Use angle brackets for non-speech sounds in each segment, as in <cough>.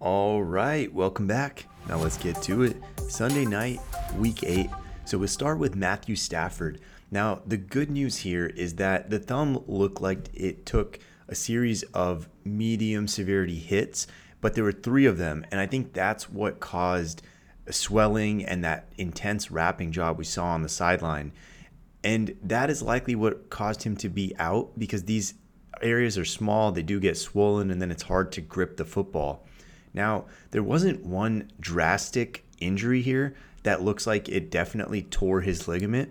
All right, welcome back. Now let's get to it. Sunday night, week eight. So we'll start with Matthew Stafford. Now, the good news here is that the thumb looked like it took a series of medium severity hits, but there were three of them. And I think that's what caused swelling and that intense wrapping job we saw on the sideline. And that is likely what caused him to be out because these areas are small, they do get swollen, and then it's hard to grip the football. Now, there wasn't one drastic injury here that looks like it definitely tore his ligament.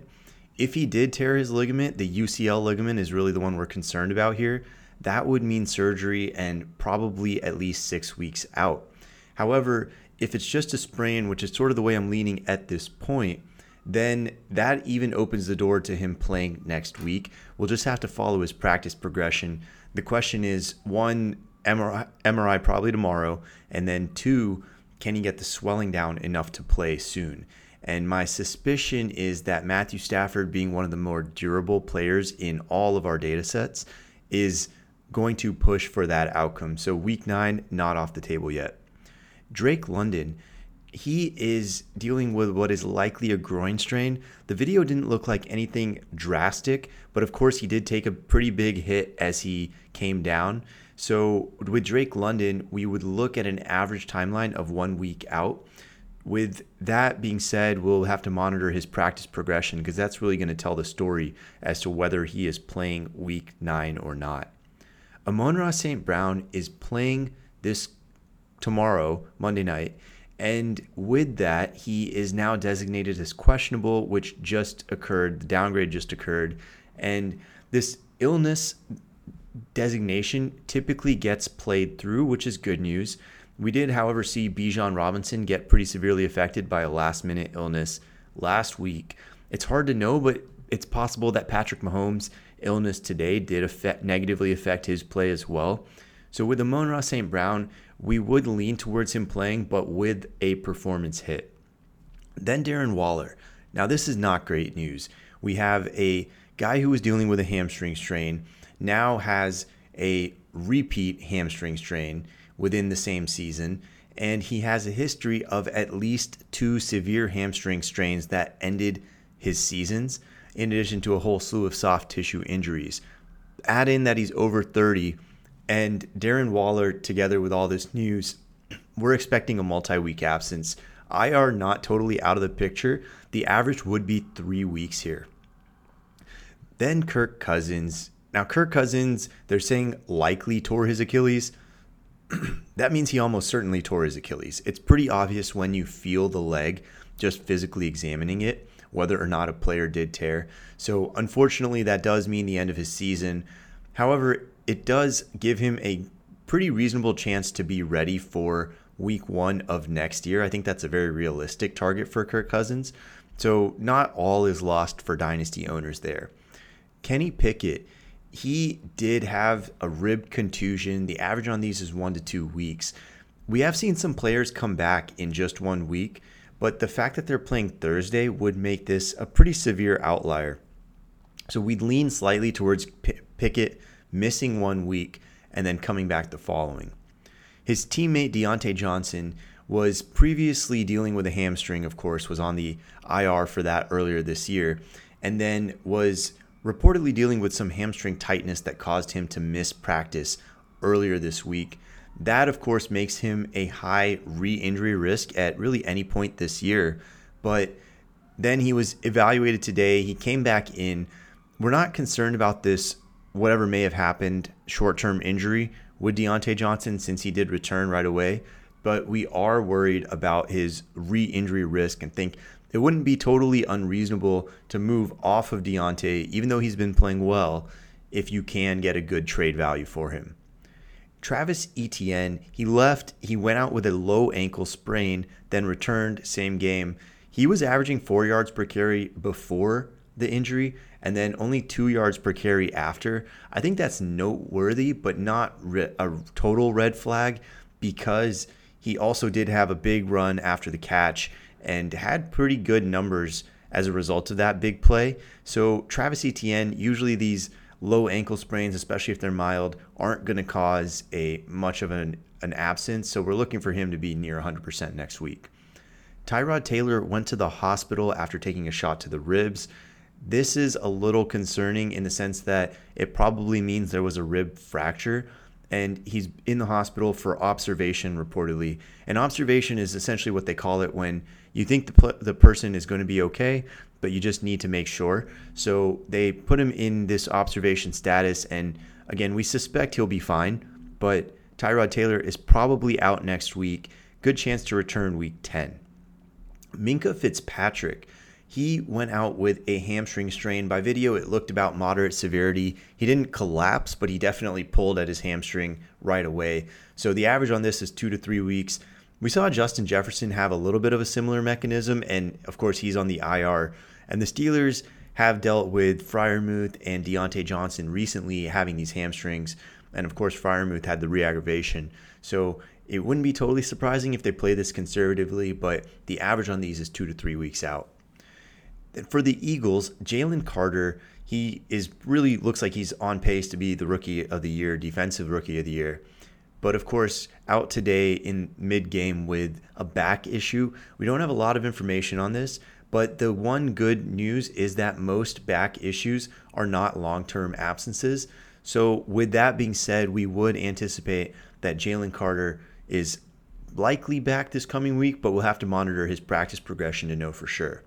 If he did tear his ligament, the UCL ligament is really the one we're concerned about here. That would mean surgery and probably at least six weeks out. However, if it's just a sprain, which is sort of the way I'm leaning at this point, then that even opens the door to him playing next week. We'll just have to follow his practice progression. The question is one, MRI, MRI probably tomorrow, and then two, can he get the swelling down enough to play soon? And my suspicion is that Matthew Stafford, being one of the more durable players in all of our data sets, is going to push for that outcome. So, week nine, not off the table yet. Drake London, he is dealing with what is likely a groin strain. The video didn't look like anything drastic, but of course, he did take a pretty big hit as he came down. So, with Drake London, we would look at an average timeline of one week out. With that being said, we'll have to monitor his practice progression because that's really going to tell the story as to whether he is playing week nine or not. Amon-Ra St. Brown is playing this tomorrow, Monday night. And with that, he is now designated as questionable, which just occurred. The downgrade just occurred. And this illness designation typically gets played through, which is good news. We did, however, see Bijan Robinson get pretty severely affected by a last minute illness last week. It's hard to know, but it's possible that Patrick Mahomes' illness today did affect, negatively affect his play as well. So with Amon-Ra St. Brown, we would lean towards him playing, but with a performance hit. Then Darren Waller. Now, this is not great news. We have a guy who was dealing with a hamstring strain, now has a repeat hamstring strain within the same season, and he has a history of at least two severe hamstring strains that ended his seasons, in addition to a whole slew of soft tissue injuries. Add in that he's over 30 and Darren Waller, together with all this news, <clears throat> we're expecting a multi week absence. IR not totally out of the picture. The average would be three weeks here. Then Kirk Cousins. Now, Kirk Cousins, they're saying likely tore his Achilles. <clears throat> that means he almost certainly tore his Achilles. It's pretty obvious when you feel the leg, just physically examining it, whether or not a player did tear. So, unfortunately, that does mean the end of his season. However, it does give him a pretty reasonable chance to be ready for week one of next year. I think that's a very realistic target for Kirk Cousins. So, not all is lost for dynasty owners there. Kenny Pickett, he did have a rib contusion. The average on these is one to two weeks. We have seen some players come back in just one week, but the fact that they're playing Thursday would make this a pretty severe outlier. So we'd lean slightly towards P- Pickett missing one week, and then coming back the following. His teammate Diontae Johnson was previously dealing with a hamstring, of course, was on the IR for that earlier this year, and then was reportedly dealing with some hamstring tightness that caused him to miss practice earlier this week. That, of course, makes him a high re injury risk at really any point this year. But then he was evaluated today. He came back in. We're not concerned about this whatever may have happened, short term injury with Diontae Johnson since he did return right away. But we are worried about his re injury risk and think it wouldn't be totally unreasonable to move off of Diontae, even though he's been playing well, if you can get a good trade value for him. Travis Etienne, he left, he went out with a low ankle sprain, then returned, same game. He was averaging four yards per carry before the injury and then only two yards per carry after. I think that's noteworthy, but not re- a total red flag because he also did have a big run after the catch and had pretty good numbers as a result of that big play. So, Travis Etienne, usually these low ankle sprains, especially if they're mild, aren't going to cause a much of an an absence, so we're looking for him to be near 100% next week. Tyrod Taylor went to the hospital after taking a shot to the ribs. This is a little concerning in the sense that it probably means there was a rib fracture and he's in the hospital for observation reportedly. And observation is essentially what they call it when you think the, pl- the person is going to be okay, but you just need to make sure. So they put him in this observation status. And again, we suspect he'll be fine, but Tyrod Taylor is probably out next week. Good chance to return week 10. Minkah Fitzpatrick he went out with a hamstring strain. By video, it looked about moderate severity. He didn't collapse, but he definitely pulled at his hamstring right away. So the average on this is two to three weeks. We saw Justin Jefferson have a little bit of a similar mechanism, and of course, he's on the IR. And the Steelers have dealt with Freiermuth and Diontae Johnson recently having these hamstrings. And of course, Freiermuth had the re aggravation. So it wouldn't be totally surprising if they play this conservatively, but the average on these is two to three weeks out for the Eagles, Jalen Carter, he is really looks like he's on pace to be the rookie of the year, defensive rookie of the year. But of course, out today in mid game with a back issue. We don't have a lot of information on this, but the one good news is that most back issues are not long term absences. So, with that being said, we would anticipate that Jalen Carter is likely back this coming week, but we'll have to monitor his practice progression to know for sure.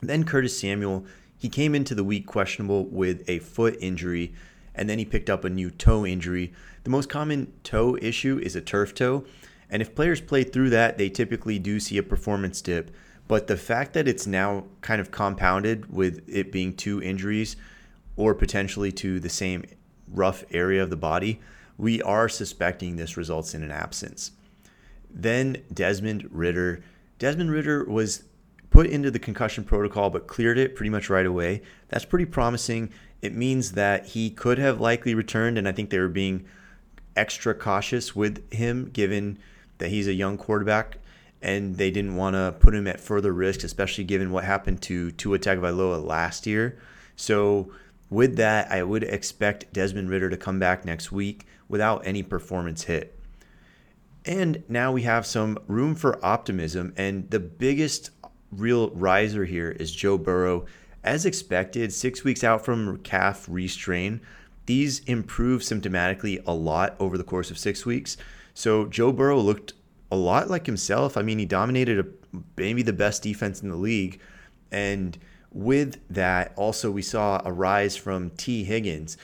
Then Curtis Samuel, he came into the week questionable with a foot injury, and then he picked up a new toe injury. The most common toe issue is a turf toe, and if players play through that, they typically do see a performance dip. But the fact that it's now kind of compounded with it being two injuries or potentially to the same rough area of the body, we are suspecting this results in an absence. Then Desmond Ridder. Desmond Ridder was put into the concussion protocol but cleared it pretty much right away. That's pretty promising. It means that he could have likely returned, and I think they were being extra cautious with him given that he's a young quarterback and they didn't want to put him at further risk, especially given what happened to Tua Tagovailoa last year. So with that, I would expect Desmond Ridder to come back next week without any performance hit. And now we have some room for optimism. And the biggest real riser here is Joe Burrow. As expected, six weeks out from calf restrain, these improve symptomatically a lot over the course of six weeks. So Joe Burrow looked a lot like himself. I mean, he dominated a, maybe the best defense in the league. And with that, also, we saw a rise from Tee Higgins.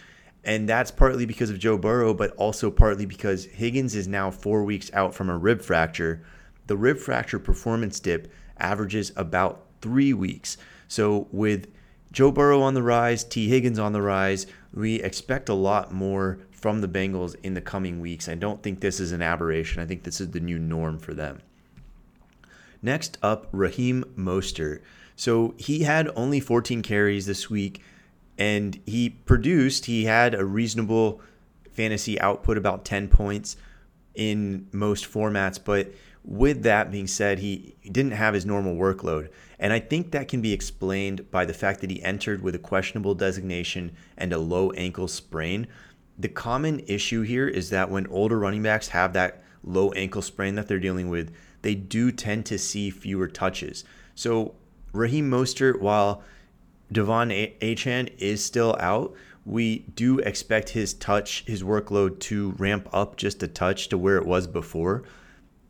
And that's partly because of Joe Burrow, but also partly because Higgins is now four weeks out from a rib fracture. The rib fracture performance dip averages about three weeks. So with Joe Burrow on the rise, Tee Higgins on the rise, we expect a lot more from the Bengals in the coming weeks. I don't think this is an aberration. I think this is the new norm for them. Next up, Raheem Mostert. So he had only 14 carries this week and he produced, he had a reasonable fantasy output, about 10 points in most formats, but with that being said, he, didn't have his normal workload. And I think that can be explained by the fact that he entered with a questionable designation and a low ankle sprain. The common issue here is that when older running backs have that low ankle sprain that they're dealing with, they do tend to see fewer touches. So Raheem Mostert, while De'Von Achane is still out, we do expect his touch, his workload to ramp up just a touch to where it was before.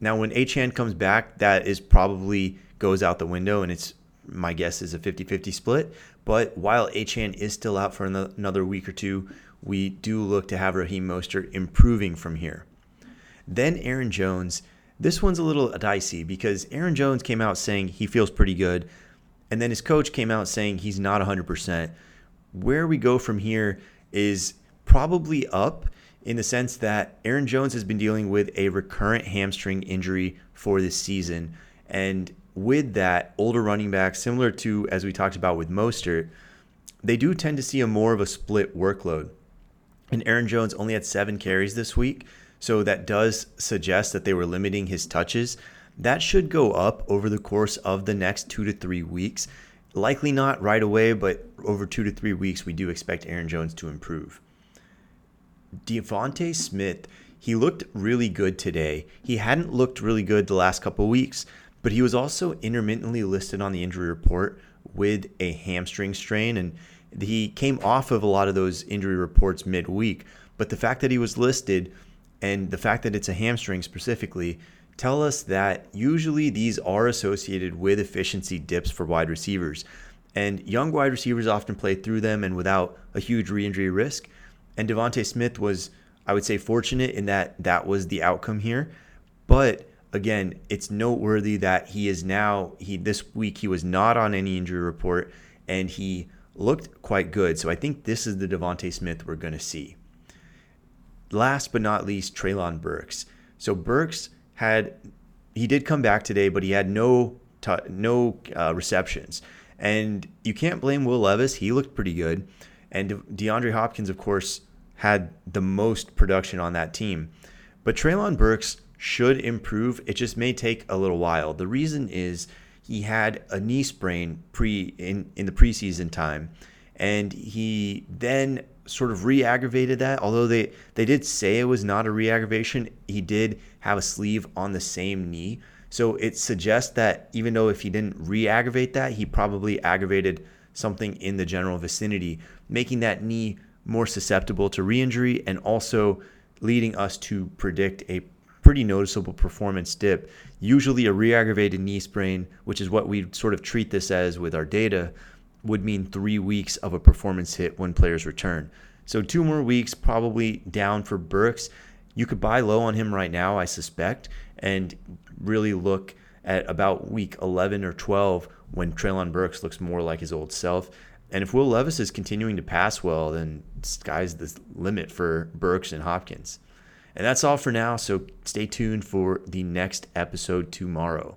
Now, when Achane comes back, that is probably goes out the window, and it's my guess is a 50 50 split. But while Achane is still out for another week or two, we do look to have Raheem Mostert improving from here. Then Aaron Jones. This one's a little dicey because Aaron Jones came out saying he feels pretty good, and then his coach came out saying he's not 100%. Where we go from here is probably up in the sense that Aaron Jones has been dealing with a recurrent hamstring injury for this season. And with that, older running backs, similar to as we talked about with Mostert, they do tend to see a more of a split workload. And Aaron Jones only had seven carries this week. So that does suggest that they were limiting his touches. That should go up over the course of the next two to three weeks. Likely not right away, but over two to three weeks, we do expect Aaron Jones to improve. DeVonta Smith, he looked really good today. He hadn't looked really good the last couple weeks, but he was also intermittently listed on the injury report with a hamstring strain. And he came off of a lot of those injury reports midweek. But the fact that he was listed and the fact that it's a hamstring specifically tell us that usually these are associated with efficiency dips for wide receivers. And young wide receivers often play through them and without a huge re injury risk. And DeVonta Smith was I would say fortunate in that that was the outcome here. But again, it's noteworthy that he is now he this week he was not on any injury report and he looked quite good. So I think this is the DeVonta Smith we're going to see. Last but not least, Treylon Burks. So Burks had he did come back today, but he had no t- no uh, receptions, and you can't blame Will Levis. He looked pretty good, and De- DeAndre Hopkins, of course, had the most production on that team. But Treylon Burks should improve. It just may take a little while. The reason is he had a knee sprain pre in, in the preseason time, and he then sort of re-aggravated that. Although they they did say it was not a re-aggravation, he did have a sleeve on the same knee. So it suggests that even though if he didn't re-aggravate that, he probably aggravated something in the general vicinity, making that knee more susceptible to re injury and also leading us to predict a pretty noticeable performance dip. Usually, a re aggravated knee sprain, which is what we sort of treat this as with our data, would mean three weeks of a performance hit when players return. So, two more weeks probably down for Burks. You could buy low on him right now, I suspect, and really look at about week 11 or 12 when Treylon Burks looks more like his old self. And if Will Levis is continuing to pass well, then sky's the limit for Burks and Hopkins. And that's all for now. So stay tuned for the next episode tomorrow.